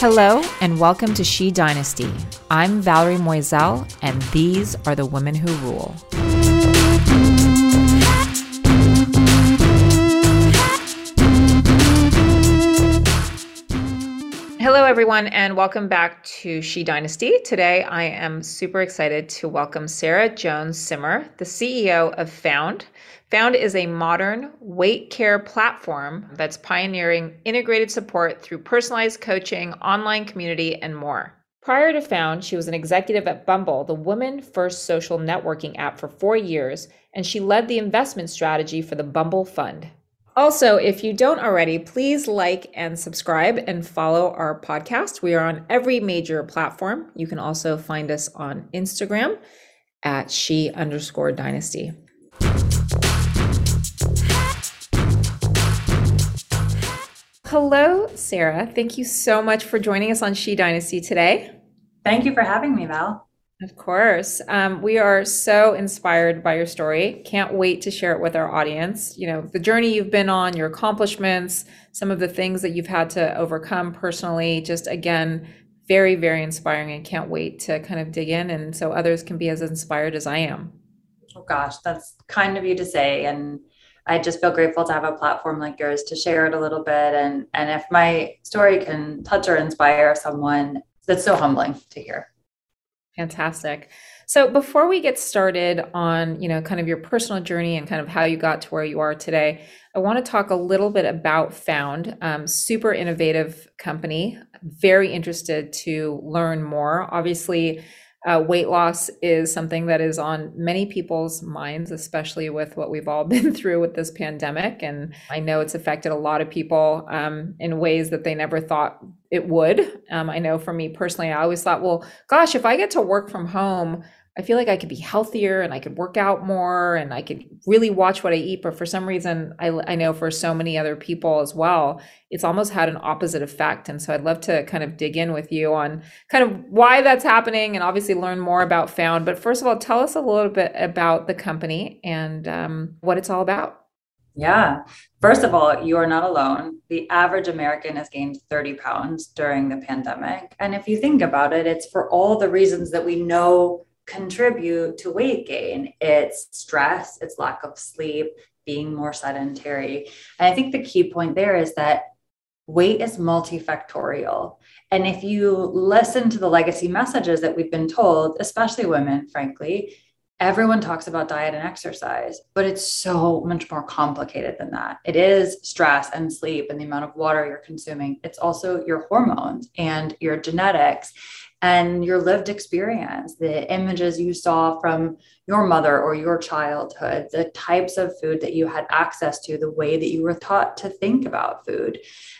Hello, and welcome to She Dynasty. I'm Valerie Moiselle, and these are the women who rule. Hello, everyone, and welcome back to She Dynasty. Today, I am super excited to welcome Sarah Jones Simmer, the CEO of Found. Found is a modern weight care platform that's pioneering integrated support through personalized coaching, online community, and more. Prior to Found, she was an executive at Bumble, the woman first social networking app, for four years, and she led the investment strategy for the Bumble Fund. Also, if you don't already, please like and subscribe and follow our podcast. We are on every major platform. You can also find us on Instagram at she underscore dynasty. Hello, Sarah. Thank you so much for joining us on She Dynasty today. Thank you for having me, Val. Of course. Um, we are so inspired by your story. Can't wait to share it with our audience. You know, the journey you've been on, your accomplishments, some of the things that you've had to overcome personally. Just again, very, very inspiring and can't wait to kind of dig in and so others can be as inspired as I am. Oh, gosh, that's kind of you to say. And I just feel grateful to have a platform like yours to share it a little bit. And, and if my story can touch or inspire someone, that's so humbling to hear. Fantastic. So before we get started on, you know, kind of your personal journey and kind of how you got to where you are today, I want to talk a little bit about Found, um, super innovative company. Very interested to learn more. Obviously, uh, weight loss is something that is on many people's minds, especially with what we've all been through with this pandemic. And I know it's affected a lot of people um, in ways that they never thought it would. Um, I know for me personally, I always thought, well, gosh, if I get to work from home, I feel like I could be healthier and I could work out more and I could really watch what I eat. But for some reason, I, I know for so many other people as well, it's almost had an opposite effect. And so I'd love to kind of dig in with you on kind of why that's happening and obviously learn more about Found. But first of all, tell us a little bit about the company and um, what it's all about. Yeah. First of all, you are not alone. The average American has gained 30 pounds during the pandemic. And if you think about it, it's for all the reasons that we know contribute to weight gain. It's stress, it's lack of sleep, being more sedentary. And I think the key point there is that weight is multifactorial. And if you listen to the legacy messages that we've been told, especially women, frankly, everyone talks about diet and exercise, but it's so much more complicated than that. It is stress and sleep and the amount of water you're consuming. It's also your hormones and your genetics and your lived experience, the images you saw from your mother or your childhood, the types of food that you had access to, the way that you were taught to think about food.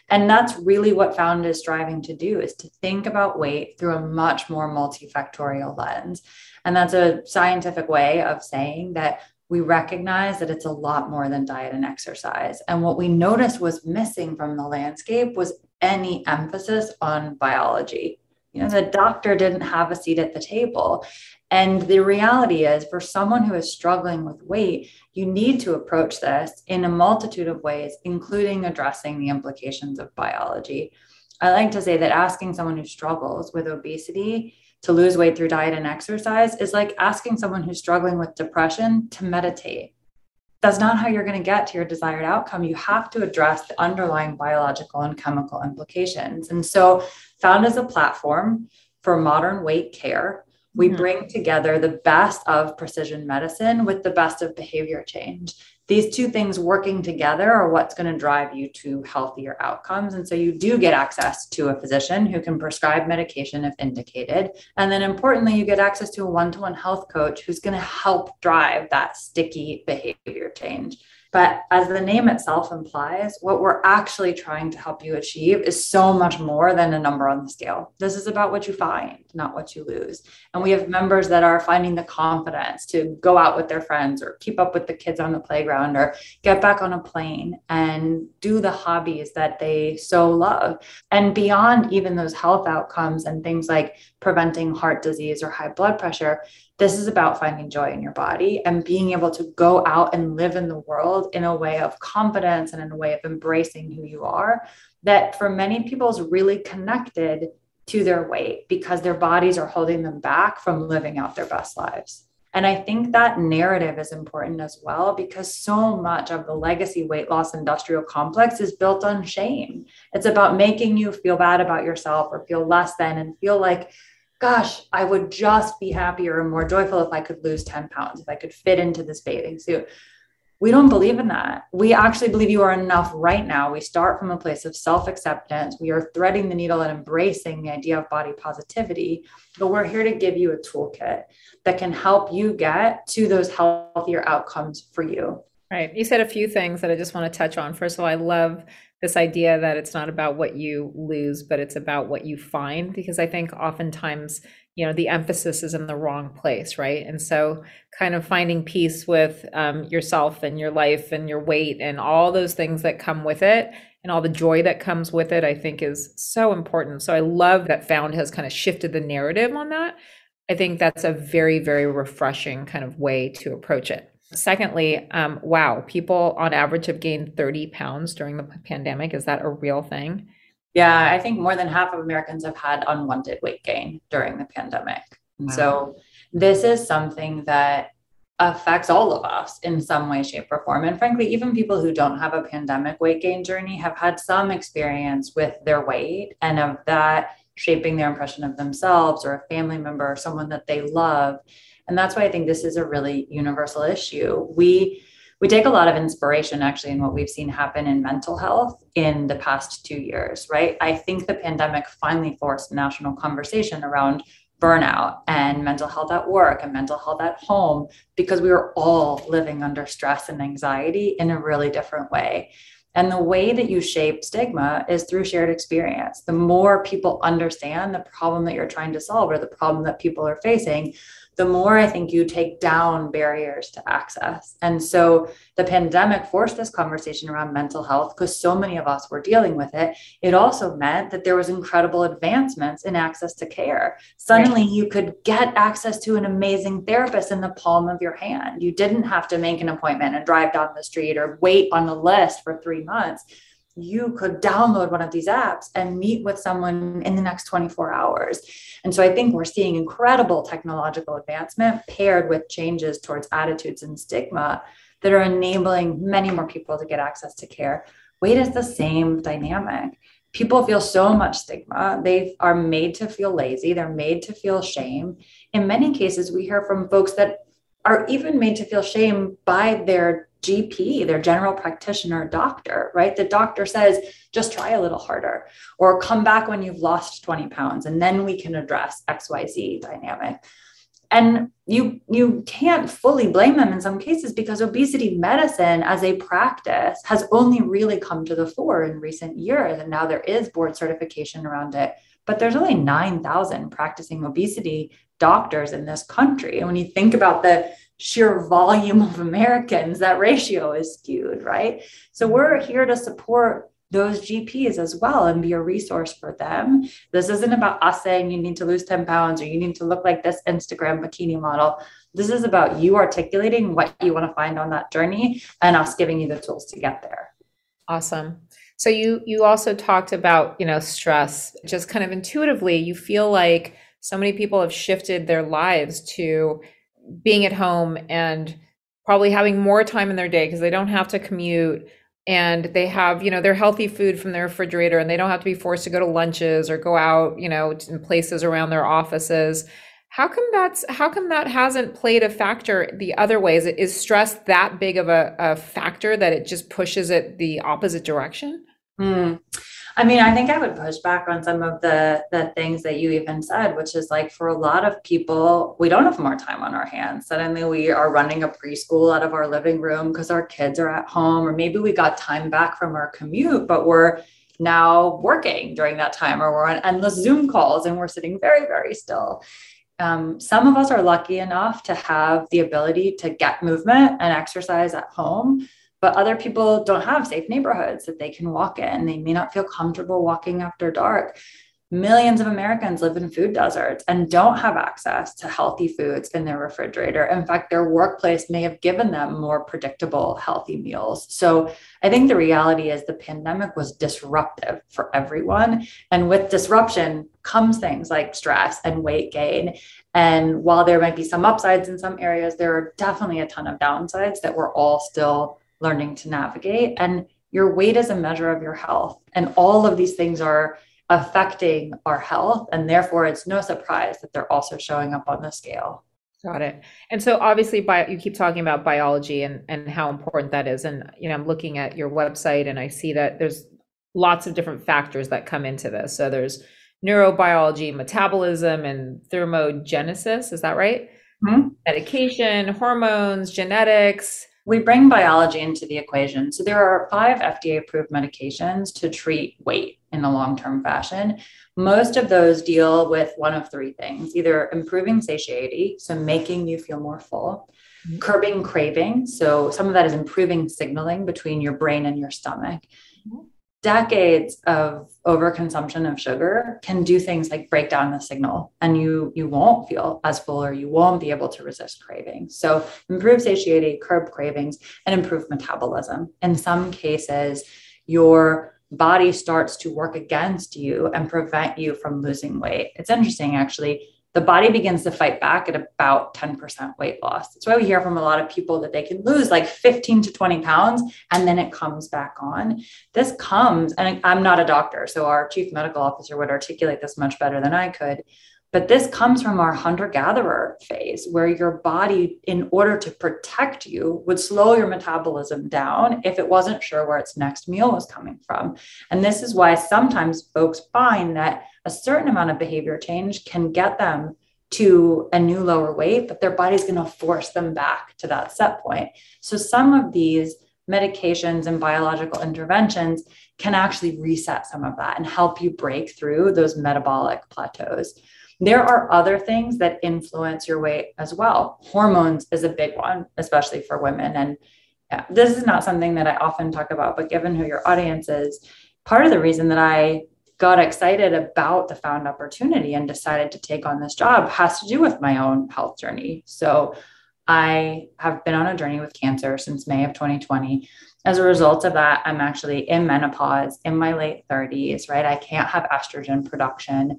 And that's really what Found is striving to do is to think about weight through a much more multifactorial lens. And that's a scientific way of saying that we recognize that it's a lot more than diet and exercise. And what we noticed was missing from the landscape was any emphasis on biology you know, the doctor didn't have a seat at the table. And the reality is, for someone who is struggling with weight, you need to approach this in a multitude of ways, including addressing the implications of biology. I like to say that asking someone who struggles with obesity to lose weight through diet and exercise is like asking someone who's struggling with depression to meditate that's not how you're going to get to your desired outcome. You have to address the underlying biological and chemical implications. And so, Found as a platform for modern weight care, we mm-hmm. bring together the best of precision medicine with the best of behavior change these two things working together are what's going to drive you to healthier outcomes. And so you do get access to a physician who can prescribe medication if indicated. And then importantly, you get access to a one to one health coach who's going to help drive that sticky behavior change. But as the name itself implies, what we're actually trying to help you achieve is so much more than a number on the scale. This is about what you find. Not what you lose. And we have members that are finding the confidence to go out with their friends or keep up with the kids on the playground or get back on a plane and do the hobbies that they so love. And beyond even those health outcomes and things like preventing heart disease or high blood pressure, this is about finding joy in your body and being able to go out and live in the world in a way of confidence and in a way of embracing who you are that for many people is really connected to their weight because their bodies are holding them back from living out their best lives. And I think that narrative is important as well because so much of the legacy weight loss industrial complex is built on shame. It's about making you feel bad about yourself or feel less than and feel like gosh, I would just be happier and more joyful if I could lose 10 pounds, if I could fit into this bathing suit. We don't believe in that. We actually believe you are enough right now. We start from a place of self acceptance. We are threading the needle and embracing the idea of body positivity. But we're here to give you a toolkit that can help you get to those healthier outcomes for you. Right. You said a few things that I just want to touch on. First of all, I love this idea that it's not about what you lose, but it's about what you find, because I think oftentimes, you know, the emphasis is in the wrong place, right? And so, kind of finding peace with um, yourself and your life and your weight and all those things that come with it and all the joy that comes with it, I think is so important. So, I love that Found has kind of shifted the narrative on that. I think that's a very, very refreshing kind of way to approach it. Secondly, um, wow, people on average have gained 30 pounds during the pandemic. Is that a real thing? Yeah, I think more than half of Americans have had unwanted weight gain during the pandemic. Wow. So, this is something that affects all of us in some way, shape, or form. And frankly, even people who don't have a pandemic weight gain journey have had some experience with their weight and of that shaping their impression of themselves or a family member or someone that they love. And that's why I think this is a really universal issue. We we take a lot of inspiration actually in what we've seen happen in mental health in the past 2 years, right? I think the pandemic finally forced national conversation around burnout and mental health at work and mental health at home because we were all living under stress and anxiety in a really different way. And the way that you shape stigma is through shared experience. The more people understand the problem that you're trying to solve or the problem that people are facing, the more I think you take down barriers to access. And so the pandemic forced this conversation around mental health because so many of us were dealing with it. It also meant that there was incredible advancements in access to care. Suddenly right. you could get access to an amazing therapist in the palm of your hand. You didn't have to make an appointment and drive down the street or wait on the list for 3 months you could download one of these apps and meet with someone in the next 24 hours. And so I think we're seeing incredible technological advancement paired with changes towards attitudes and stigma that are enabling many more people to get access to care. Weight is the same dynamic. People feel so much stigma. They are made to feel lazy. They're made to feel shame. In many cases, we hear from folks that are even made to feel shame by their GP, their general practitioner doctor, right? The doctor says, just try a little harder or come back when you've lost 20 pounds and then we can address XYZ dynamic. And you you can't fully blame them in some cases because obesity medicine as a practice has only really come to the fore in recent years. And now there is board certification around it. But there's only 9,000 practicing obesity doctors in this country. And when you think about the sheer volume of Americans, that ratio is skewed, right? So we're here to support those GPs as well and be a resource for them. This isn't about us saying you need to lose 10 pounds or you need to look like this Instagram bikini model. This is about you articulating what you want to find on that journey and us giving you the tools to get there. Awesome. So you you also talked about, you know, stress. Just kind of intuitively, you feel like so many people have shifted their lives to being at home and probably having more time in their day because they don't have to commute and they have you know their healthy food from their refrigerator and they don't have to be forced to go to lunches or go out you know in places around their offices. How come that's how come that hasn't played a factor the other ways? Is stress that big of a, a factor that it just pushes it the opposite direction? Mm. I mean, I think I would push back on some of the the things that you even said, which is like for a lot of people, we don't have more time on our hands. Suddenly we are running a preschool out of our living room because our kids are at home, or maybe we got time back from our commute, but we're now working during that time, or we're on endless Zoom calls and we're sitting very, very still. Um, some of us are lucky enough to have the ability to get movement and exercise at home, but other people don't have safe neighborhoods that they can walk in. They may not feel comfortable walking after dark. Millions of Americans live in food deserts and don't have access to healthy foods in their refrigerator. In fact, their workplace may have given them more predictable, healthy meals. So I think the reality is the pandemic was disruptive for everyone. And with disruption comes things like stress and weight gain. And while there might be some upsides in some areas, there are definitely a ton of downsides that we're all still learning to navigate. And your weight is a measure of your health. And all of these things are affecting our health. And therefore, it's no surprise that they're also showing up on the scale. Got it. And so obviously bio, you keep talking about biology and, and how important that is. And you know, I'm looking at your website and I see that there's lots of different factors that come into this. So there's neurobiology, metabolism, and thermogenesis. Is that right? Mm-hmm. Medication, hormones, genetics, we bring biology into the equation. So there are five FDA approved medications to treat weight in a long term fashion. Most of those deal with one of three things either improving satiety, so making you feel more full, mm-hmm. curbing craving. So some of that is improving signaling between your brain and your stomach. Mm-hmm decades of overconsumption of sugar can do things like break down the signal and you you won't feel as full or you won't be able to resist cravings. So improve satiety curb cravings and improve metabolism. In some cases your body starts to work against you and prevent you from losing weight. It's interesting actually the body begins to fight back at about 10% weight loss. That's why we hear from a lot of people that they can lose like 15 to 20 pounds and then it comes back on. This comes, and I'm not a doctor, so our chief medical officer would articulate this much better than I could. But this comes from our hunter gatherer phase, where your body, in order to protect you, would slow your metabolism down if it wasn't sure where its next meal was coming from. And this is why sometimes folks find that a certain amount of behavior change can get them to a new lower weight, but their body's going to force them back to that set point. So some of these medications and biological interventions can actually reset some of that and help you break through those metabolic plateaus. There are other things that influence your weight as well. Hormones is a big one, especially for women. And yeah, this is not something that I often talk about, but given who your audience is, part of the reason that I got excited about the found opportunity and decided to take on this job has to do with my own health journey. So I have been on a journey with cancer since May of 2020. As a result of that, I'm actually in menopause in my late 30s, right? I can't have estrogen production.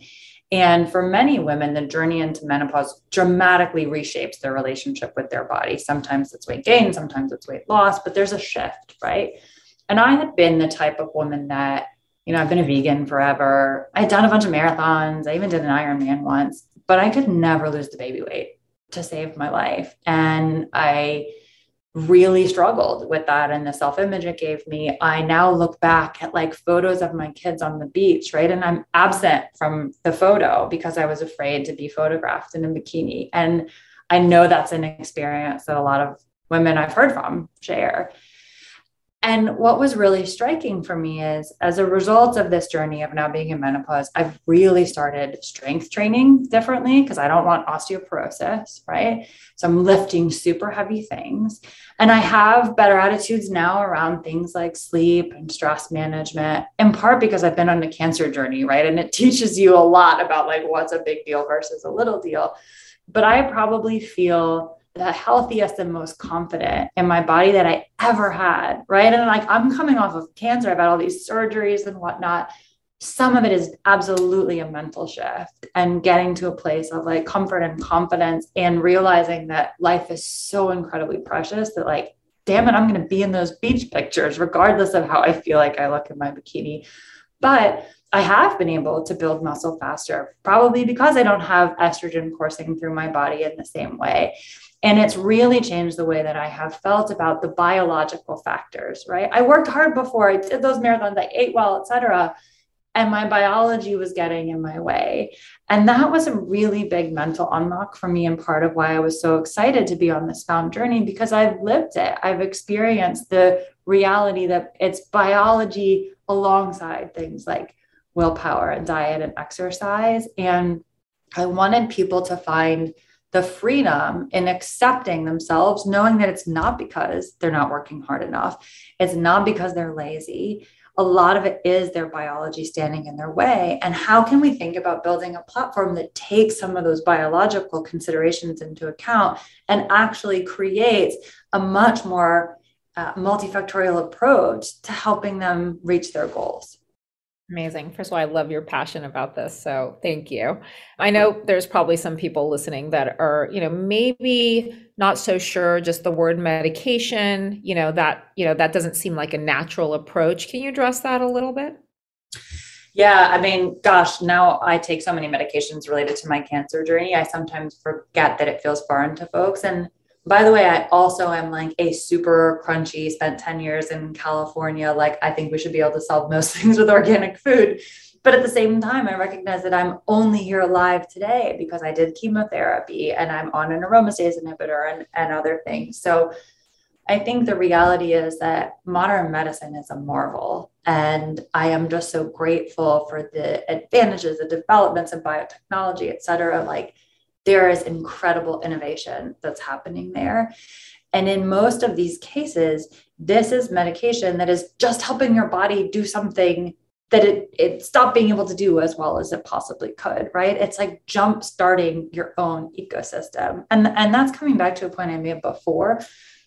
And for many women, the journey into menopause dramatically reshapes their relationship with their body. Sometimes it's weight gain, sometimes it's weight loss, but there's a shift, right? And I had been the type of woman that you know, I've been a vegan forever. I had done a bunch of marathons. I even did an Ironman once, but I could never lose the baby weight to save my life. And I really struggled with that and the self image it gave me. I now look back at like photos of my kids on the beach, right? And I'm absent from the photo because I was afraid to be photographed in a bikini. And I know that's an experience that a lot of women I've heard from share. And what was really striking for me is as a result of this journey of now being in menopause, I've really started strength training differently because I don't want osteoporosis, right? So I'm lifting super heavy things. And I have better attitudes now around things like sleep and stress management, in part because I've been on a cancer journey, right? And it teaches you a lot about like what's a big deal versus a little deal. But I probably feel the healthiest and most confident in my body that I ever had. Right. And like I'm coming off of cancer, I've had all these surgeries and whatnot. Some of it is absolutely a mental shift and getting to a place of like comfort and confidence and realizing that life is so incredibly precious that, like, damn it, I'm going to be in those beach pictures, regardless of how I feel like I look in my bikini. But I have been able to build muscle faster, probably because I don't have estrogen coursing through my body in the same way. And it's really changed the way that I have felt about the biological factors, right? I worked hard before, I did those marathons, I ate well, etc. And my biology was getting in my way. And that was a really big mental unlock for me, and part of why I was so excited to be on this found journey because I've lived it. I've experienced the reality that it's biology alongside things like willpower and diet and exercise. And I wanted people to find the freedom in accepting themselves, knowing that it's not because they're not working hard enough, it's not because they're lazy. A lot of it is their biology standing in their way. And how can we think about building a platform that takes some of those biological considerations into account and actually creates a much more uh, multifactorial approach to helping them reach their goals? Amazing. First of all, I love your passion about this. So thank you. I know there's probably some people listening that are, you know, maybe not so sure just the word medication, you know, that, you know, that doesn't seem like a natural approach. Can you address that a little bit? Yeah, I mean, gosh, now I take so many medications related to my cancer journey. I sometimes forget that it feels foreign to folks. And by the way, I also am like a super crunchy, spent 10 years in California. Like, I think we should be able to solve most things with organic food. But at the same time, I recognize that I'm only here alive today because I did chemotherapy and I'm on an aromatase inhibitor and, and other things. So I think the reality is that modern medicine is a marvel. And I am just so grateful for the advantages, the developments in biotechnology, et cetera. Like, there is incredible innovation that's happening there. And in most of these cases, this is medication that is just helping your body do something that it, it stopped being able to do as well as it possibly could, right? It's like jump starting your own ecosystem. And, and that's coming back to a point I made before.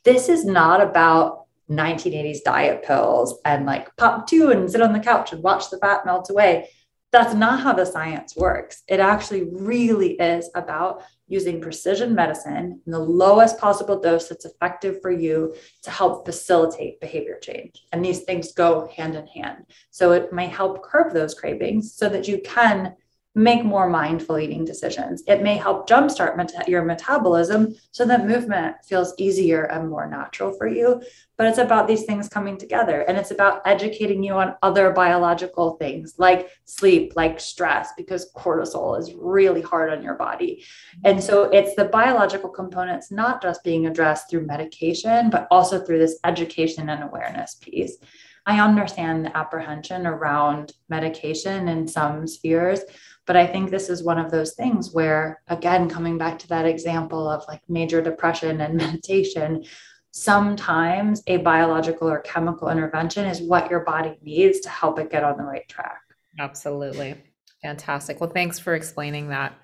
This is not about 1980s diet pills and like pop two and sit on the couch and watch the fat melt away that's not how the science works. It actually really is about using precision medicine in the lowest possible dose that's effective for you to help facilitate behavior change. And these things go hand in hand. So it may help curb those cravings so that you can make more mindful eating decisions. It may help jumpstart meta- your metabolism so that movement feels easier and more natural for you. But it's about these things coming together and it's about educating you on other biological things like sleep, like stress, because cortisol is really hard on your body. And so it's the biological components not just being addressed through medication, but also through this education and awareness piece. I understand the apprehension around medication in some spheres, but I think this is one of those things where, again, coming back to that example of like major depression and meditation, sometimes a biological or chemical intervention is what your body needs to help it get on the right track. Absolutely. Fantastic. Well, thanks for explaining that.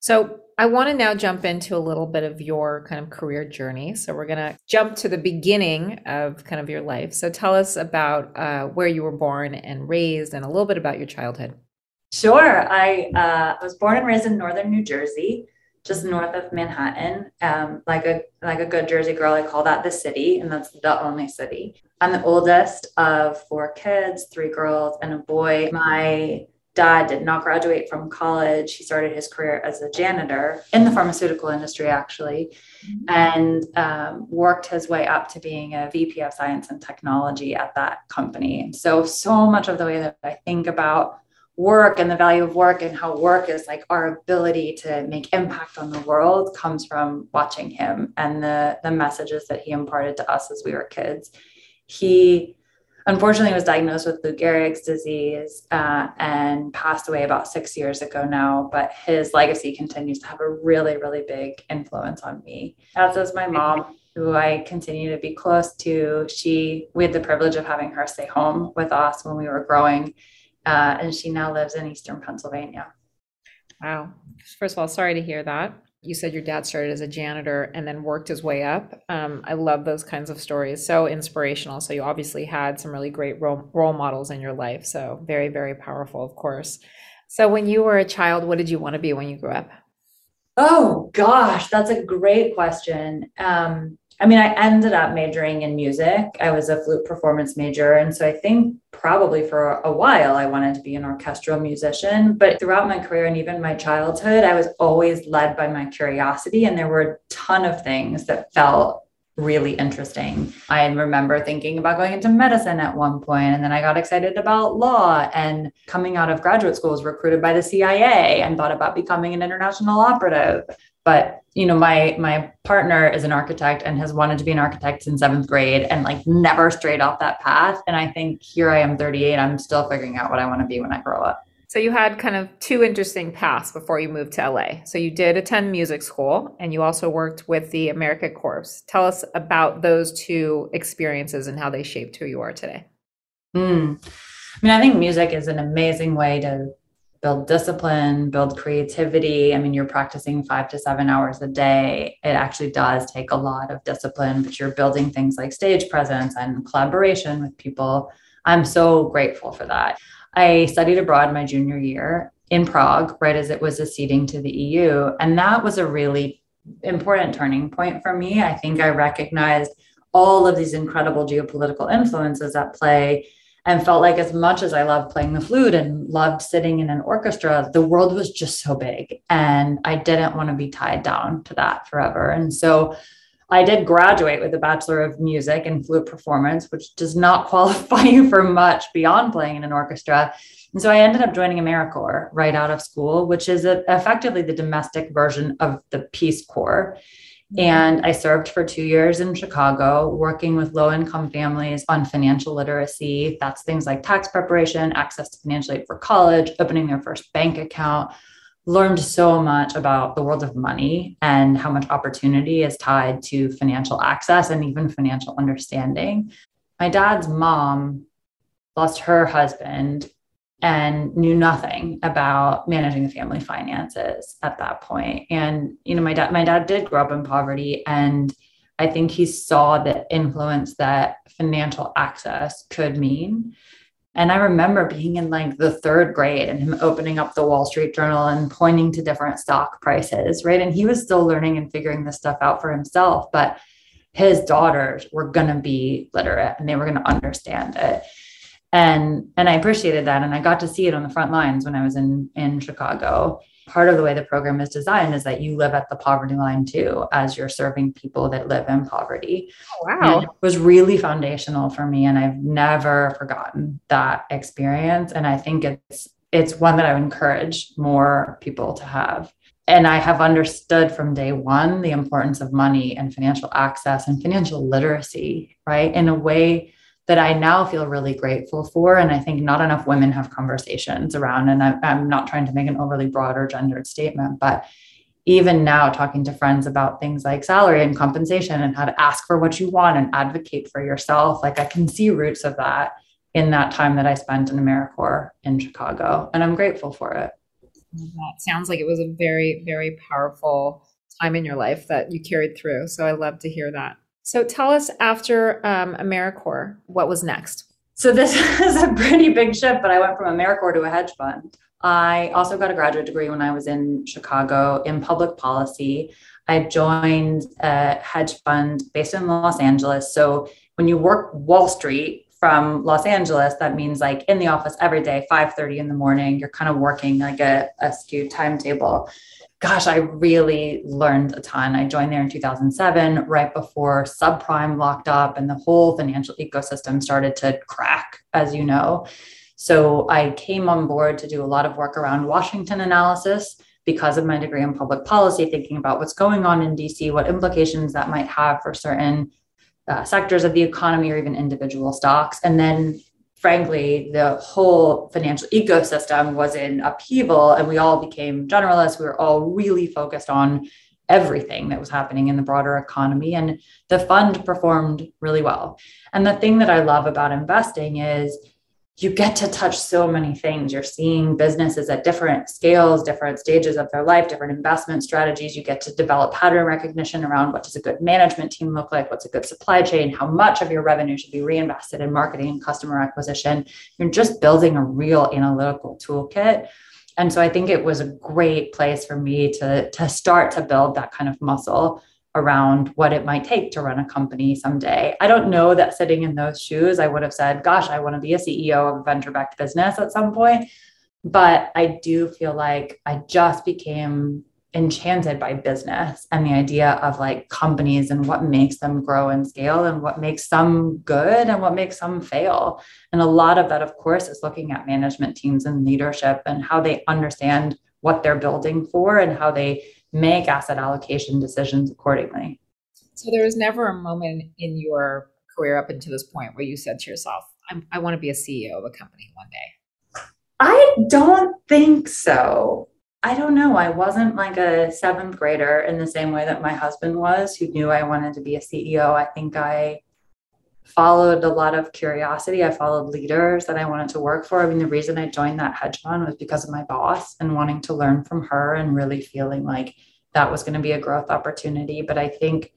So, I want to now jump into a little bit of your kind of career journey. So, we're going to jump to the beginning of kind of your life. So, tell us about uh, where you were born and raised and a little bit about your childhood. Sure. I uh, was born and raised in northern New Jersey, just north of Manhattan. Um, like a like a good Jersey girl, I call that the city, and that's the only city. I'm the oldest of four kids, three girls and a boy. My dad did not graduate from college. He started his career as a janitor in the pharmaceutical industry, actually, mm-hmm. and um, worked his way up to being a VP of science and technology at that company. So, so much of the way that I think about work and the value of work and how work is like our ability to make impact on the world comes from watching him and the the messages that he imparted to us as we were kids. He unfortunately was diagnosed with lou gehrig's disease uh, and passed away about six years ago now but his legacy continues to have a really really big influence on me. As does my mom who I continue to be close to. She, we had the privilege of having her stay home with us when we were growing uh, and she now lives in Eastern Pennsylvania. Wow. First of all, sorry to hear that. You said your dad started as a janitor and then worked his way up. Um, I love those kinds of stories. So inspirational. So you obviously had some really great role, role models in your life. So very, very powerful, of course. So when you were a child, what did you want to be when you grew up? Oh gosh, that's a great question. Um, I mean, I ended up majoring in music. I was a flute performance major. And so I think probably for a while I wanted to be an orchestral musician. But throughout my career and even my childhood, I was always led by my curiosity. And there were a ton of things that felt really interesting. I remember thinking about going into medicine at one point, and then I got excited about law and coming out of graduate school was recruited by the CIA and thought about becoming an international operative but you know my my partner is an architect and has wanted to be an architect since seventh grade and like never strayed off that path and i think here i am 38 i'm still figuring out what i want to be when i grow up so you had kind of two interesting paths before you moved to LA. So you did attend music school and you also worked with the AmeriCorps. Tell us about those two experiences and how they shaped who you are today. Mm. I mean, I think music is an amazing way to build discipline, build creativity. I mean, you're practicing five to seven hours a day. It actually does take a lot of discipline, but you're building things like stage presence and collaboration with people. I'm so grateful for that. I studied abroad my junior year in Prague, right as it was acceding to the EU. And that was a really important turning point for me. I think I recognized all of these incredible geopolitical influences at play and felt like as much as I loved playing the flute and loved sitting in an orchestra, the world was just so big. And I didn't want to be tied down to that forever. And so I did graduate with a Bachelor of Music in Flute Performance, which does not qualify you for much beyond playing in an orchestra. And so I ended up joining AmeriCorps right out of school, which is effectively the domestic version of the Peace Corps. And I served for two years in Chicago, working with low income families on financial literacy. That's things like tax preparation, access to financial aid for college, opening their first bank account. Learned so much about the world of money and how much opportunity is tied to financial access and even financial understanding. My dad's mom lost her husband and knew nothing about managing the family finances at that point. And you know, my dad my dad did grow up in poverty and I think he saw the influence that financial access could mean. And I remember being in like the third grade and him opening up the Wall Street Journal and pointing to different stock prices, right? And he was still learning and figuring this stuff out for himself, but his daughters were going to be literate and they were going to understand it and and i appreciated that. And i got to see it on the front lines when i was in in chicago. Part of the way the program is designed is that you live at the poverty line too as you're serving people that live in poverty. Oh, wow. And it was really foundational for me and i've never forgotten that experience. And i think it's it's one that i would encourage more people to have. And i have understood from day one the importance of money and financial access and financial literacy right? In a way that I now feel really grateful for. And I think not enough women have conversations around. And I, am not trying to make an overly broad or gendered statement, but even now, talking to friends about things like salary and compensation and how to ask for what you want and advocate for yourself, like I can see roots of that in that time that I spent in AmeriCorps in Chicago. And I'm grateful for it. That sounds like it was a very, very powerful time in your life that you carried through. So I love to hear that. So tell us after um, AmeriCorps, what was next? So this is a pretty big shift, but I went from AmeriCorps to a hedge fund. I also got a graduate degree when I was in Chicago in public policy. I joined a hedge fund based in Los Angeles. So when you work Wall Street from Los Angeles, that means like in the office every day, 5:30 in the morning, you're kind of working like a, a skewed timetable gosh, I really learned a ton. I joined there in 2007, right before subprime locked up and the whole financial ecosystem started to crack, as you know. So I came on board to do a lot of work around Washington analysis because of my degree in public policy, thinking about what's going on in DC, what implications that might have for certain uh, sectors of the economy or even individual stocks. And then frankly, the whole financial ecosystem was in upheaval and we all became generalists. We were all really focused on everything that was happening in the broader economy. And the fund performed really well. And the thing that I love about investing is you get to touch so many things. You're seeing businesses at different scales, different stages of their life, different investment strategies. You get to develop pattern recognition around what does a good management team look like? What's a good supply chain? How much of your revenue should be reinvested in marketing and customer acquisition? You're just building a real analytical toolkit. And so I think it was a great place for me to, to start to build that kind of muscle around what it might take to run a company someday. I don't know that sitting in those shoes, I would have said, gosh, I want to be a CEO of a venture backed business at some point. But I do feel like I just became enchanted by business and the idea of like companies and what makes them grow and scale and what makes some good and what makes some fail. And a lot of that, of course, is looking at management teams and leadership and how they understand what they're building for and how they make asset allocation decisions accordingly. So there was never a moment in your career up until this point where you said to yourself, i want to be a CEO of a company one day? I don't think so. I don't know. I wasn't like a seventh grader in the same way that my husband was, who knew I wanted to be a CEO. I think I followed a lot of curiosity. I followed leaders that I wanted to work for. I mean, the reason I joined that hedge fund was because of my boss and wanting to learn from her and really feeling like that was going to be a growth opportunity. But I think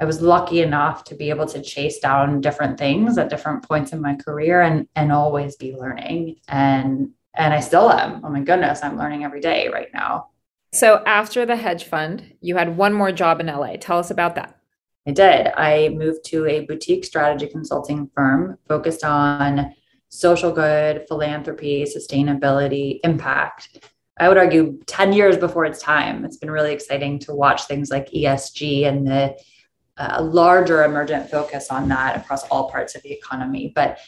I was lucky enough to be able to chase down different things at different points in my career and and always be learning. And and I still am. Oh my goodness, I'm learning every day right now. So after the hedge fund, you had one more job in LA. Tell us about that. I did. I moved to a boutique strategy consulting firm focused on social good, philanthropy, sustainability, impact. I would argue 10 years before its time. It's been really exciting to watch things like ESG and the uh, larger emergent focus on that across all parts of the economy. But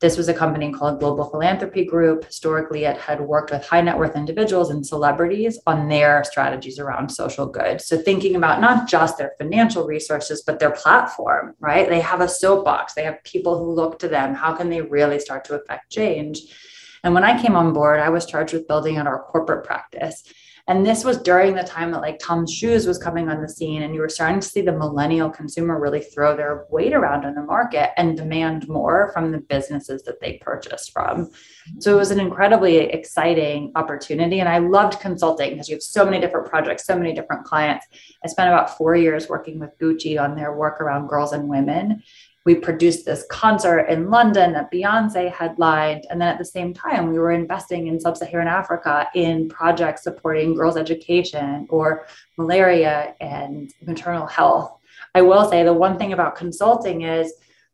this was a company called Global Philanthropy Group. Historically, it had worked with high net worth individuals and celebrities on their strategies around social good. So, thinking about not just their financial resources, but their platform, right? They have a soapbox, they have people who look to them. How can they really start to affect change? And when I came on board, I was charged with building out our corporate practice. And this was during the time that like Tom's Shoes was coming on the scene, and you were starting to see the millennial consumer really throw their weight around in the market and demand more from the businesses that they purchased from. So it was an incredibly exciting opportunity. And I loved consulting because you have so many different projects, so many different clients. I spent about four years working with Gucci on their work around girls and women we produced this concert in London that Beyonce headlined. And then at the same time, we were investing in sub Saharan Africa in projects supporting girls' education or malaria and maternal health. I will say the one thing about consulting is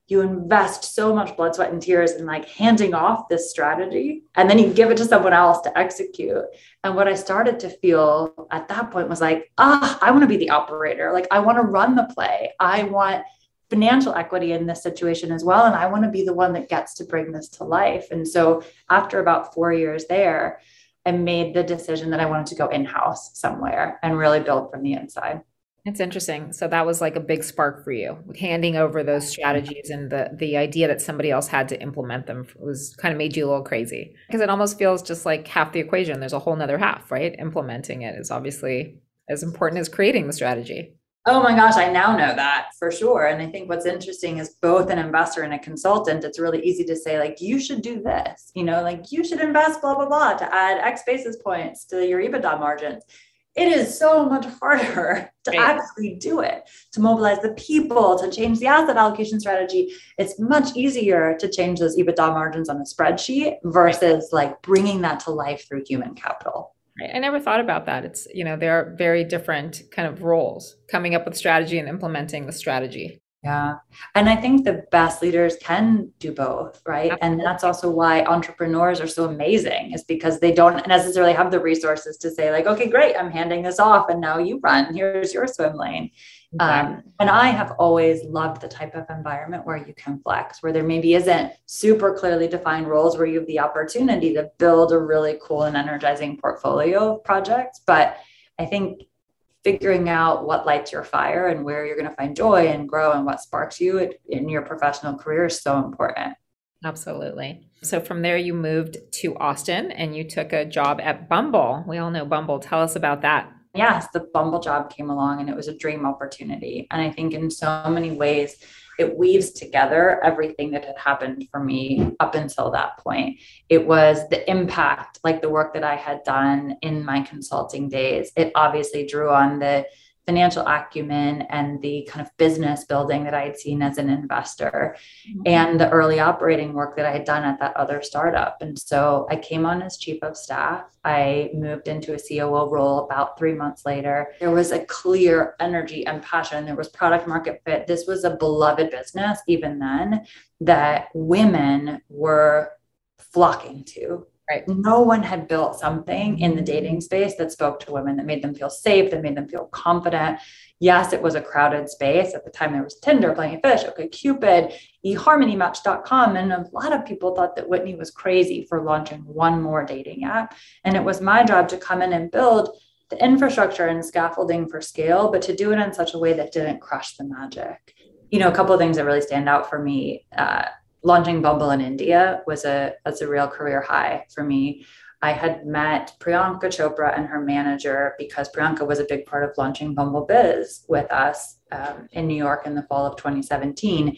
you invest so much blood, sweat, and tears in like handing off this strategy, and then you give it to someone else to execute. And what I started to feel at that point was like, ah, I want to be the operator. Like, I want to run the play. I want financial equity in this situation as well. And I want to be the one that gets to bring this to life. And so after about four years there, I made the decision that I wanted to go in house somewhere and really build from the inside. It's interesting. So that was like a big spark for you, handing over those strategies and the the idea that somebody else had to implement them was kind of made you a little crazy because it almost feels just like half the equation. There's a whole nother half, right? Implementing it is obviously as important as creating the strategy. Oh my gosh, I now know that for sure. And I think what's interesting is both an investor and a consultant, it's really easy to say, like, you should do this, you know, like you should invest, blah, blah, blah, to add X basis points to your EBITDA margins. It is so much harder to right. actually do it, to mobilize the people, to change the asset allocation strategy. It's much easier to change those EBITDA margins on a spreadsheet versus like bringing that to life through human capital. I never thought about that. It's, you know, there are very different kind of roles coming up with strategy and implementing the strategy. Yeah. And I think the best leaders can do both, right? Absolutely. And that's also why entrepreneurs are so amazing, is because they don't necessarily have the resources to say, like, okay, great, I'm handing this off and now you run. Here's your swim lane. Um, and I have always loved the type of environment where you can flex, where there maybe isn't super clearly defined roles where you have the opportunity to build a really cool and energizing portfolio of projects. But I think figuring out what lights your fire and where you're going to find joy and grow and what sparks you in your professional career is so important. Absolutely. So from there, you moved to Austin and you took a job at Bumble. We all know Bumble. Tell us about that. Yes, the Bumble job came along and it was a dream opportunity. And I think in so many ways, it weaves together everything that had happened for me up until that point. It was the impact, like the work that I had done in my consulting days. It obviously drew on the financial acumen and the kind of business building that I had seen as an investor mm-hmm. and the early operating work that I had done at that other startup. And so I came on as chief of staff. I moved into a COO role about three months later. There was a clear energy and passion. There was product market fit. This was a beloved business, even then, that women were flocking to Right. No one had built something in the dating space that spoke to women, that made them feel safe, that made them feel confident. Yes, it was a crowded space. At the time, there was Tinder, Plenty of Fish, OkCupid, eHarmonyMatch.com. And a lot of people thought that Whitney was crazy for launching one more dating app. And it was my job to come in and build the infrastructure and scaffolding for scale, but to do it in such a way that didn't crush the magic. You know, a couple of things that really stand out for me. Uh, launching Bumble in India was a was a real career high for me. I had met Priyanka Chopra and her manager because Priyanka was a big part of launching Bumble Biz with us um, in New York in the fall of 2017.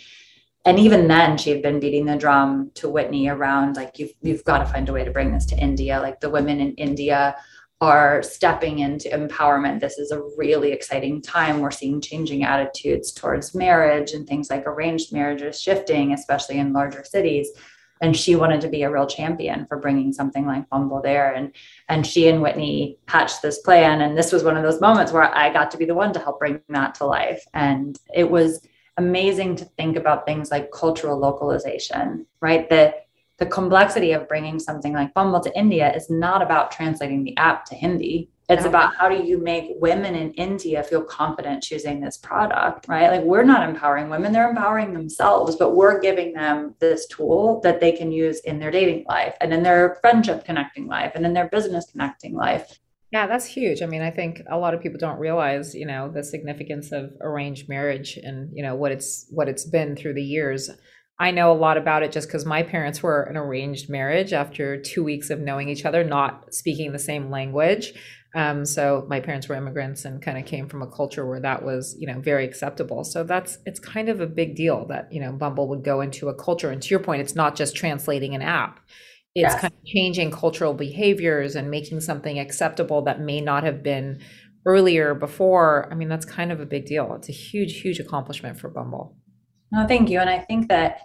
And even then, she had been beating the drum to Whitney around like you've you've got to find a way to bring this to India. Like the women in India are stepping into empowerment. This is a really exciting time. We're seeing changing attitudes towards marriage and things like arranged marriages shifting, especially in larger cities. And she wanted to be a real champion for bringing something like Bumble there. And and she and Whitney hatched this plan. And this was one of those moments where I got to be the one to help bring that to life. And it was amazing to think about things like cultural localization, right? The the complexity of bringing something like Bumble to India is not about translating the app to Hindi. It's about how do you make women in India feel confident choosing this product, right? Like we're not empowering women, they're empowering themselves, but we're giving them this tool that they can use in their dating life and in their friendship connecting life and in their business connecting life. Yeah, that's huge. I mean, I think a lot of people don't realize, you know, the significance of arranged marriage and, you know, what it's what it's been through the years. I know a lot about it just because my parents were an arranged marriage after two weeks of knowing each other, not speaking the same language. Um, so my parents were immigrants and kind of came from a culture where that was, you know, very acceptable. So that's it's kind of a big deal that you know Bumble would go into a culture. And to your point, it's not just translating an app; it's yes. kind of changing cultural behaviors and making something acceptable that may not have been earlier before. I mean, that's kind of a big deal. It's a huge, huge accomplishment for Bumble. No, thank you. And I think that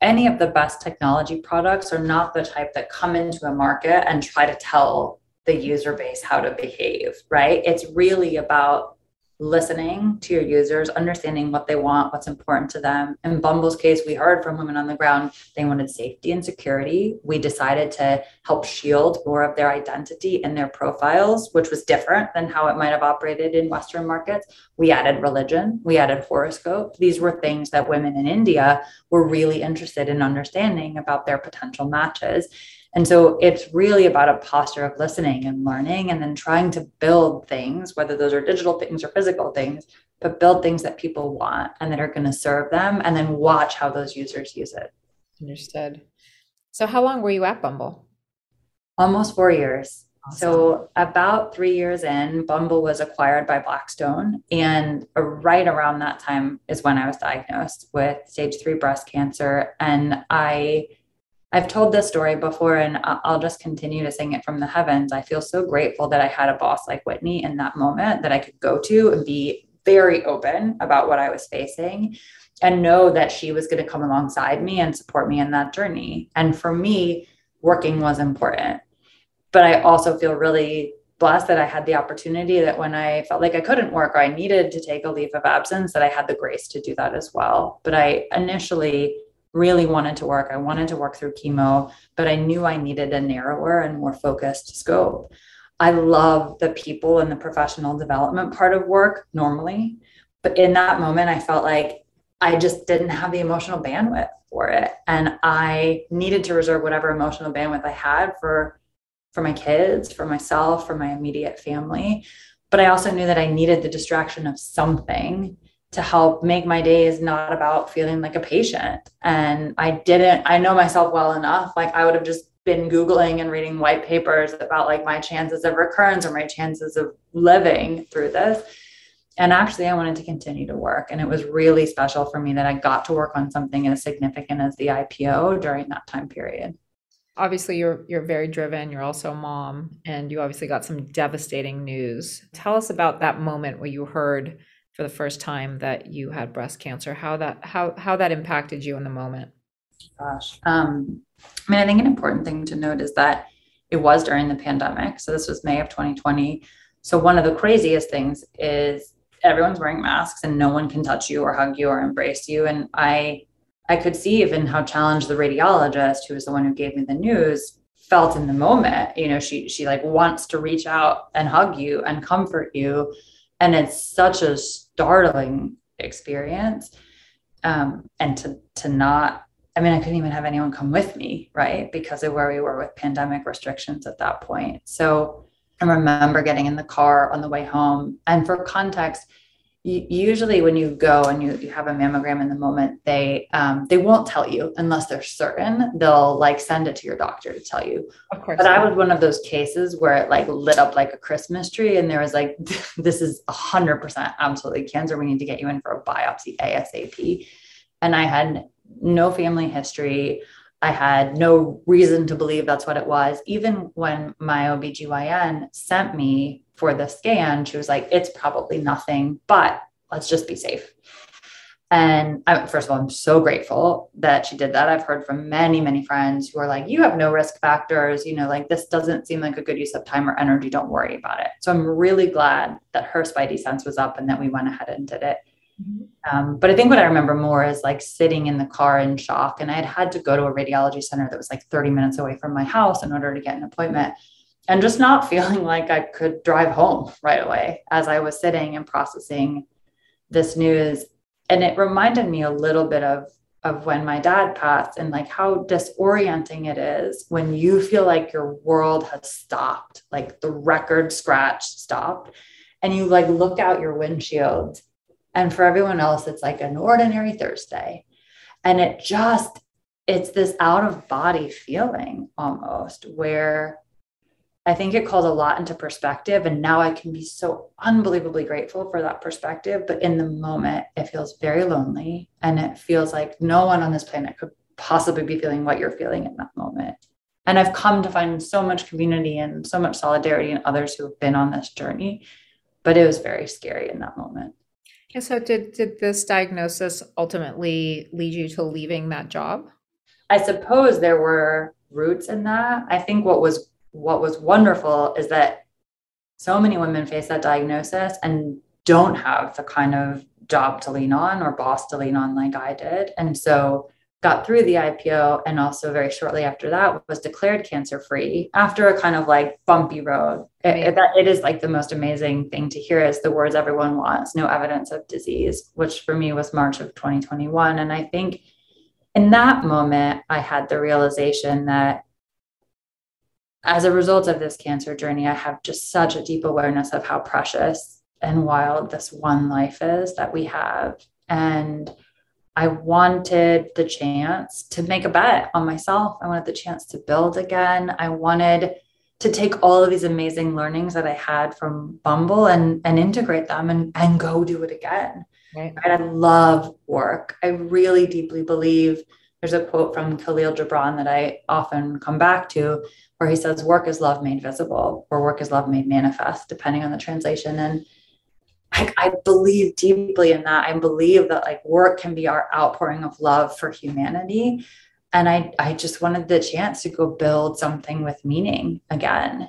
any of the best technology products are not the type that come into a market and try to tell the user base how to behave, right? It's really about listening to your users, understanding what they want, what's important to them. In Bumble's case, we heard from women on the ground they wanted safety and security. We decided to help shield more of their identity in their profiles, which was different than how it might have operated in Western markets. We added religion, we added horoscope. These were things that women in India were really interested in understanding about their potential matches. And so it's really about a posture of listening and learning and then trying to build things, whether those are digital things or physical things, but build things that people want and that are going to serve them and then watch how those users use it. Understood. So, how long were you at Bumble? Almost four years. Awesome. So, about three years in, Bumble was acquired by Blackstone. And right around that time is when I was diagnosed with stage three breast cancer. And I I've told this story before and I'll just continue to sing it from the heavens. I feel so grateful that I had a boss like Whitney in that moment that I could go to and be very open about what I was facing and know that she was going to come alongside me and support me in that journey. And for me, working was important. But I also feel really blessed that I had the opportunity that when I felt like I couldn't work or I needed to take a leave of absence, that I had the grace to do that as well. But I initially really wanted to work. I wanted to work through chemo, but I knew I needed a narrower and more focused scope. I love the people and the professional development part of work normally, but in that moment, I felt like I just didn't have the emotional bandwidth for it. And I needed to reserve whatever emotional bandwidth I had for for my kids, for myself, for my immediate family. But I also knew that I needed the distraction of something to help make my days not about feeling like a patient. And I didn't, I know myself well enough. Like I would have just been Googling and reading white papers about like my chances of recurrence or my chances of living through this. And actually, I wanted to continue to work. And it was really special for me that I got to work on something as significant as the IPO during that time period. Obviously, you're you're very driven. You're also a mom, and you obviously got some devastating news. Tell us about that moment where you heard for the first time that you had breast cancer how that how how that impacted you in the moment? Gosh um i mean i think an important thing to note is that it was during the pandemic. So this was may of 2020 so one of the craziest things is everyone's wearing masks and no one can touch you or hug you or embrace you. And i i could see even how challenged the radiologist who was the one who gave me the news felt in the moment. You know she she like wants to reach out and hug you and comfort you and it's such a startling experience um, and to to not i mean i couldn't even have anyone come with me right because of where we were with pandemic restrictions at that point so I remember getting in the car on the way home. And for context, usually when you go and you, you have a mammogram in the moment they um, they won't tell you unless they're certain. They'll like send it to your doctor to tell you. Of course. But i was one of those cases where it like lit up like a christmas tree and there was like this is 100% absolutely cancer. We need to get you in for a biopsy asap and i had no family history. I had no reason to believe that's what it was. Even when my OBGYN sent me for the scan, she was like, it's probably nothing, but let's just be safe. And I, first of all, I'm so grateful that she did that. I've heard from many, many friends who are like, you have no risk factors, you know, like this doesn't seem like a good use of time or energy. Don't worry about it. So I'm really glad that her spidey sense was up and that we went ahead and did it. Mm-hmm. Um, but I think what I remember more is like sitting in the car in shock. And I had had to go to a radiology center that was like 30 minutes away from my house in order to get an appointment and just not feeling like I could drive home right away as I was sitting and processing this news. And it reminded me a little bit of of when my dad passed and like how disorienting it is when you feel like your world has stopped, like the record scratch stopped, and you like look out your windshield. And for everyone else, it's like an ordinary Thursday. And it just, it's this out of body feeling almost where I think it called a lot into perspective. And now I can be so unbelievably grateful for that perspective. But in the moment, it feels very lonely. And it feels like no one on this planet could possibly be feeling what you're feeling in that moment. And I've come to find so much community and so much solidarity in others who have been on this journey. But it was very scary in that moment. And so, did, did this diagnosis ultimately lead you to leaving that job? I suppose there were roots in that. I think what was what was wonderful is that so many women face that diagnosis and don't have the kind of job to lean on or boss to lean on like I did. And so got through the IPO and also very shortly after that was declared cancer free after a kind of like bumpy road. It, it, it is like the most amazing thing to hear is the words everyone wants, no evidence of disease, which for me was March of 2021. And I think in that moment, I had the realization that as a result of this cancer journey, I have just such a deep awareness of how precious and wild this one life is that we have. And I wanted the chance to make a bet on myself. I wanted the chance to build again. I wanted to take all of these amazing learnings that I had from Bumble and, and integrate them and, and go do it again. Right. I love work. I really deeply believe there's a quote from Kahlil Gibran that I often come back to where he says, Work is love made visible, or work is love made manifest, depending on the translation. And I, I believe deeply in that. I believe that like work can be our outpouring of love for humanity. And I, I just wanted the chance to go build something with meaning again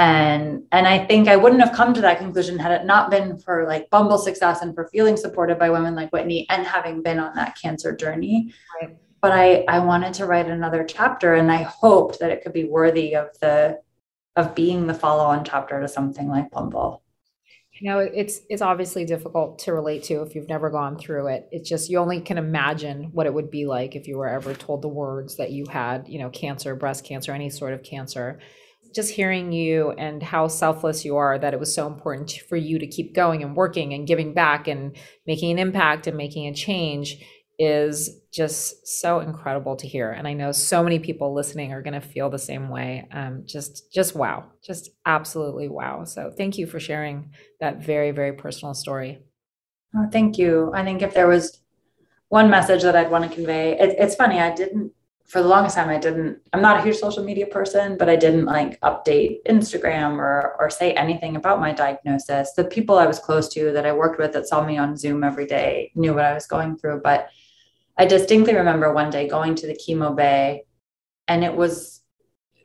and and i think i wouldn't have come to that conclusion had it not been for like bumble success and for feeling supported by women like whitney and having been on that cancer journey right but I I wanted to write another chapter and I hoped that it could be worthy of the of being the follow-on chapter to something like Bumble. You know, it's it's obviously difficult to relate to if you've never gone through it. It's just you only can imagine what it would be like if you were ever told the words that you had, you know, cancer, breast cancer, any sort of cancer. Just hearing you and how selfless you are, that it was so important for you to keep going and working and giving back and making an impact and making a change is just so incredible to hear. And i know so many people listening are going to feel the same way. Um, just just wow just absolutely wow. So thank you for sharing that very very personal story. Oh, thank you. I think if there was one message that i'd want to convey it, it's funny i didn't for the longest time i didn't i'm not a huge social media person but i didn't like update instagram or or say anything about my diagnosis. The people i was close to that i worked with that saw me on zoom every day knew what i was going through but I distinctly remember one day going to the chemo bay, and it was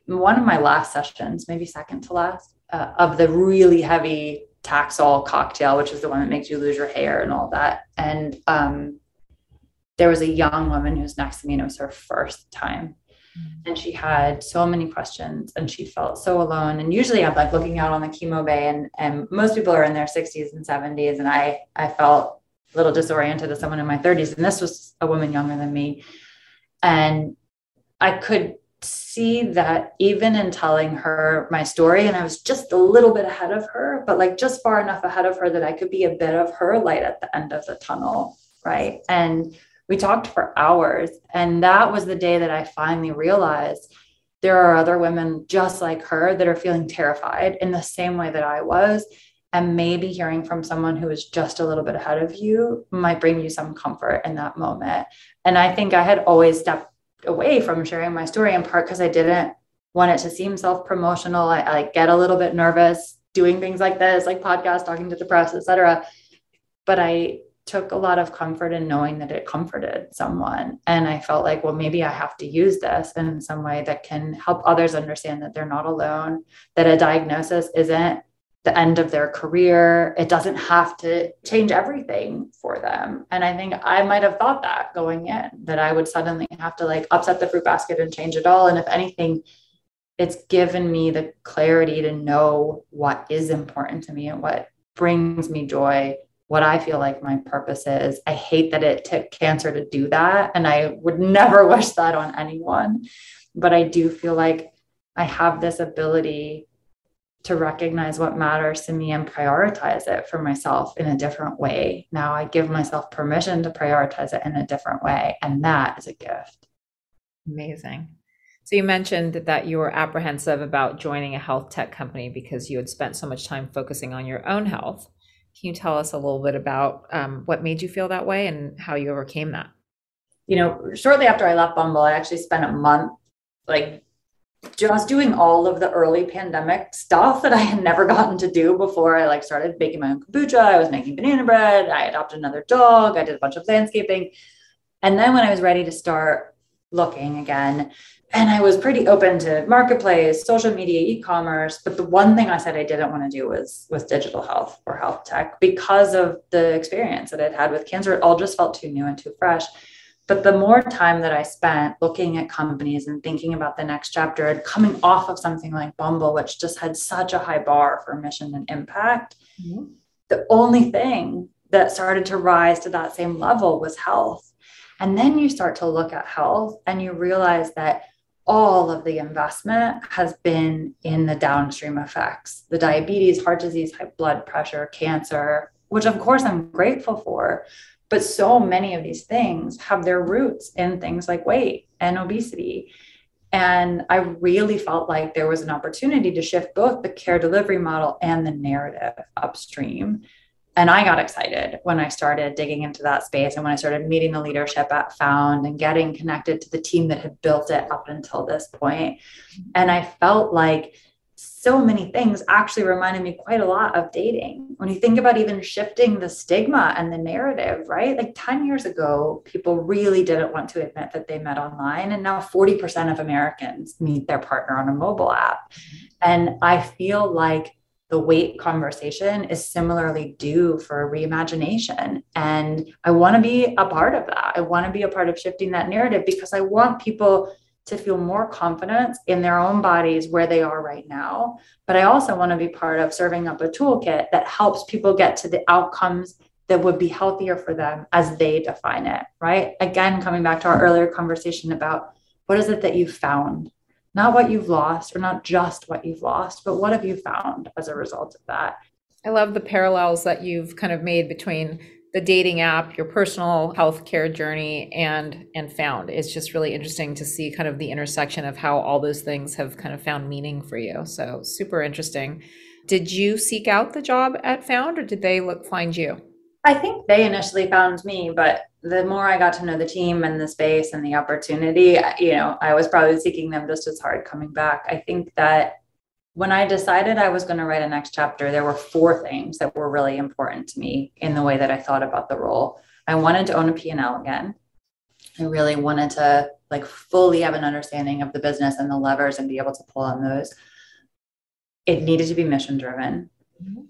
one of my last sessions, maybe second to last, uh, of the really heavy Taxol cocktail, which is the one that makes you lose your hair and all that. And um, there was a young woman who was next to me, and it was her first time. Mm-hmm. And she had so many questions and she felt so alone. And usually I'm like looking out on the chemo bay and, and most people are in their 60s and 70s. And I, I felt little disoriented as someone in my 30s. And this was a woman younger than me. And I could see that even in telling her my story, and I was just a little bit ahead of her, but like just far enough ahead of her that I could be a bit of her light at the end of the tunnel. Right. And we talked for hours. And that was the day that I finally realized there are other women just like her that are feeling terrified in the same way that I was. And maybe hearing from someone who is just a little bit ahead of you might bring you some comfort in that moment. And I think I had always stepped away from sharing my story in part because I didn't want it to seem self promotional. I, I, get a little bit nervous doing things like this, like podcast, talking to the press, etc. But I took a lot of comfort in knowing that it comforted someone. And I felt like, well, maybe I have to use this in some way that can help others understand that they're not alone, that a diagnosis isn't the end of their career. It doesn't have to change everything for them. And I think I might have thought that going in, that I would suddenly have to like upset the fruit basket and change it all. And if anything, it's given me the clarity to know what is important to me and what brings me joy, what I feel like my purpose is. I hate that it took cancer to do that. And I would never wish that on anyone. But I do feel like I have this ability to recognize what matters to me and prioritize it for myself in a different way. Now I give myself permission to prioritize it in a different way. And that is a gift. Amazing. So you mentioned that you were apprehensive about joining a health tech company because you had spent so much time focusing on your own health. Can you tell us a little bit about um, what made you feel that way and how you overcame that? You know, shortly after I left Bumble, I actually spent a month like just doing all of the early pandemic stuff that I had never gotten to do before I like started baking my own kombucha. I was making banana bread. I adopted another dog. I did a bunch of landscaping. And then when I was ready to start looking again, and I was pretty open to marketplace, social media, e-commerce, but the one thing I said I didn't want to do was was digital health or health tech because of the experience that I'd had with cancer. It all just felt too new and too fresh. But the more time that I spent looking at companies and thinking about the next chapter and coming off of something like Bumble, which just had such a high bar for mission and impact, mm-hmm. the only thing that started to rise to that same level was health. And then you start to look at health and you realize that all of the investment has been in the downstream effects the diabetes, heart disease, high blood pressure, cancer, which of course I'm grateful for. But so many of these things have their roots in things like weight and obesity. And I really felt like there was an opportunity to shift both the care delivery model and the narrative upstream. And I got excited when I started digging into that space and when I started meeting the leadership at Found and getting connected to the team that had built it up until this point. And I felt like so many things actually reminded me quite a lot of dating. When you think about even shifting the stigma and the narrative, right? Like 10 years ago, people really didn't want to admit that they met online. And now 40% of Americans meet their partner on a mobile app. And I feel like the weight conversation is similarly due for reimagination. And I want to be a part of that. I want to be a part of shifting that narrative because I want people to feel more confidence in their own bodies where they are right now. But I also want to be part of serving up a toolkit that helps people get to the outcomes that would be healthier for them as they define it, right? Again, coming back to our earlier conversation about what is it that you found? Not what you've lost, or not just what you've lost, but what have you found as a result of that? I love the parallels that you've kind of made between the dating app, your personal healthcare journey, and and found. It's just really interesting to see kind of the intersection of how all those things have kind of found meaning for you. So super interesting. Did you seek out the job at Found, or did they look find you? I think they initially found me, but the more I got to know the team and the space and the opportunity, you know, I was probably seeking them just as hard coming back. I think that when I decided I was going to write a next chapter, there were four things that were really important to me in the way that I thought about the role. I wanted to own a P&L again. I really wanted to like fully have an understanding of the business and the levers and be able to pull on those. It needed to be mission driven. Mm-hmm.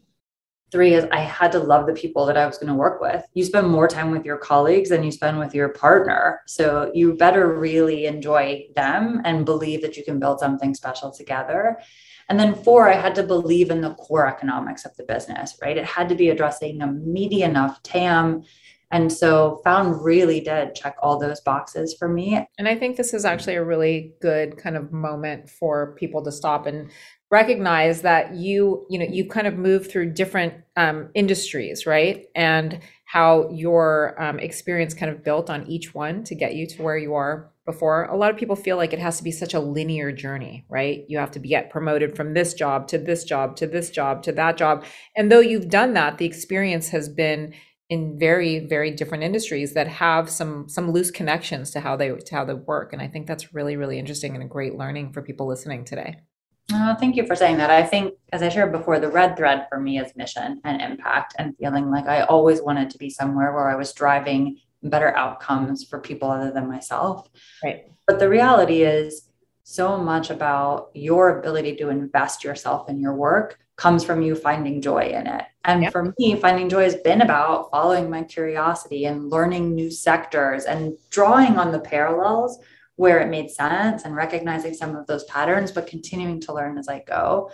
Three is I had to love the people that I was going to work with. You spend more time with your colleagues than you spend with your partner. So you better really enjoy them and believe that you can build something special together. And then four, I had to believe in the core economics of the business, right? It had to be addressing a meaty enough TAM And so found really did check all those boxes for me. And I think this is actually a really good kind of moment for people to stop and recognize that you, you know, you kind of move through different um, industries, right? And how your um, experience kind of built on each one to get you to where you are before. A lot of people feel like it has to be such a linear journey, right? You have to be get promoted from this job to this job to this job to that job. And though you've done that, the experience has been in very very different industries that have some some loose connections to how they to how they work and i think that's really really interesting and a great learning for people listening today oh, thank you for saying that i think as i shared before the red thread for me is mission and impact and feeling like i always wanted to be somewhere where i was driving better outcomes for people other than myself right but the reality is so much about your ability to invest yourself in your work comes from you finding joy in it. And for me, finding joy has been about following my curiosity and learning new sectors and drawing on the parallels where it made sense and recognizing some of those patterns, but continuing to learn as I go.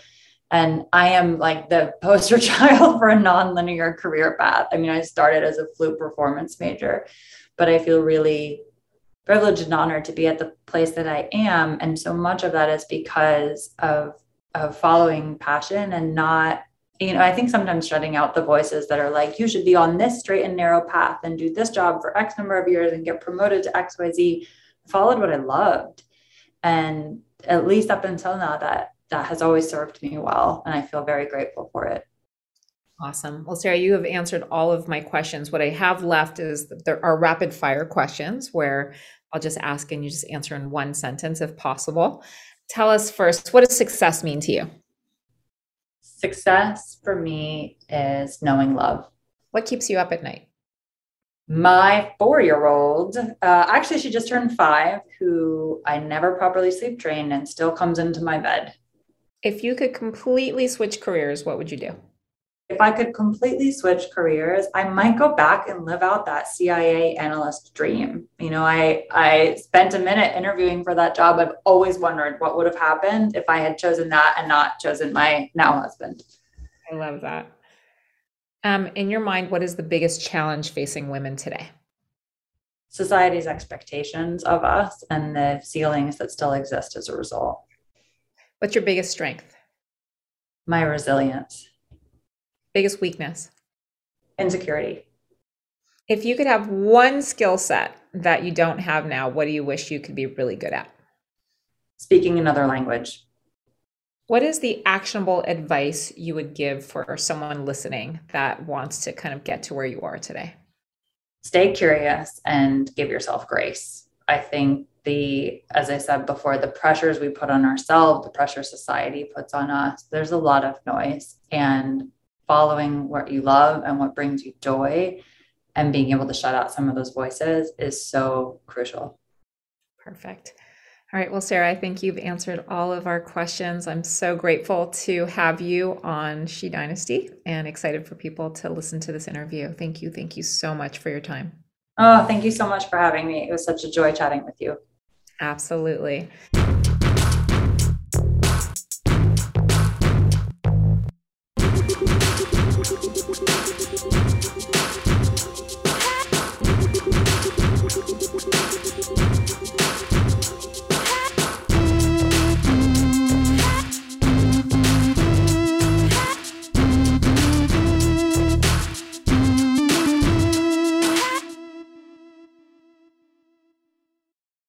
And I am like the poster child for a non-linear career path. I mean, I started as a flute performance major, but I feel really privileged and honored to be at the place that I am. And so much of that is because of, of following passion and not, you know, I think sometimes shutting out the voices that are like, you should be on this straight and narrow path and do this job for X number of years and get promoted to XYZ. Followed what I loved. And at least up until now, that that has always served me well. And I feel very grateful for it. Awesome. Well, Sarah, you have answered all of my questions. What I have left is there are rapid fire questions where I'll just ask and you just answer in one sentence if possible. Tell us first, what does success mean to you? Success for me is knowing love. What keeps you up at night? My four year old, uh, actually, she just turned five, who I never properly sleep trained and still comes into my bed. If you could completely switch careers, what would you do? if I could completely switch careers, I might go back and live out that CIA analyst dream. You know, I I spent a minute interviewing for that job. I've always wondered what would have happened if I had chosen that and not chosen my now husband. I love that. Um, in your mind, what is the biggest challenge facing women today? Society's expectations of us and the ceilings that still exist as a result. What's your biggest strength? My resilience. Biggest weakness? Insecurity. If you could have one skill set that you don't have now, what do you wish you could be really good at? Speaking another language. What is the actionable advice you would give for someone listening that wants to kind of get to where you are today? Stay curious and give yourself grace. I think the, as I said before, the pressures we put on ourselves, the pressure society puts on us, there's a lot of noise. And following what you love and what brings you joy and being able to shut out some of those voices is so crucial. Perfect. All right. Well, Sarah, I think you've answered all of our questions. I'm so grateful to have you on She Dynasty and excited for people to listen to this interview. Thank you. Thank you so much for your time. Oh, thank you so much for having me. It was such a joy chatting with you. Absolutely.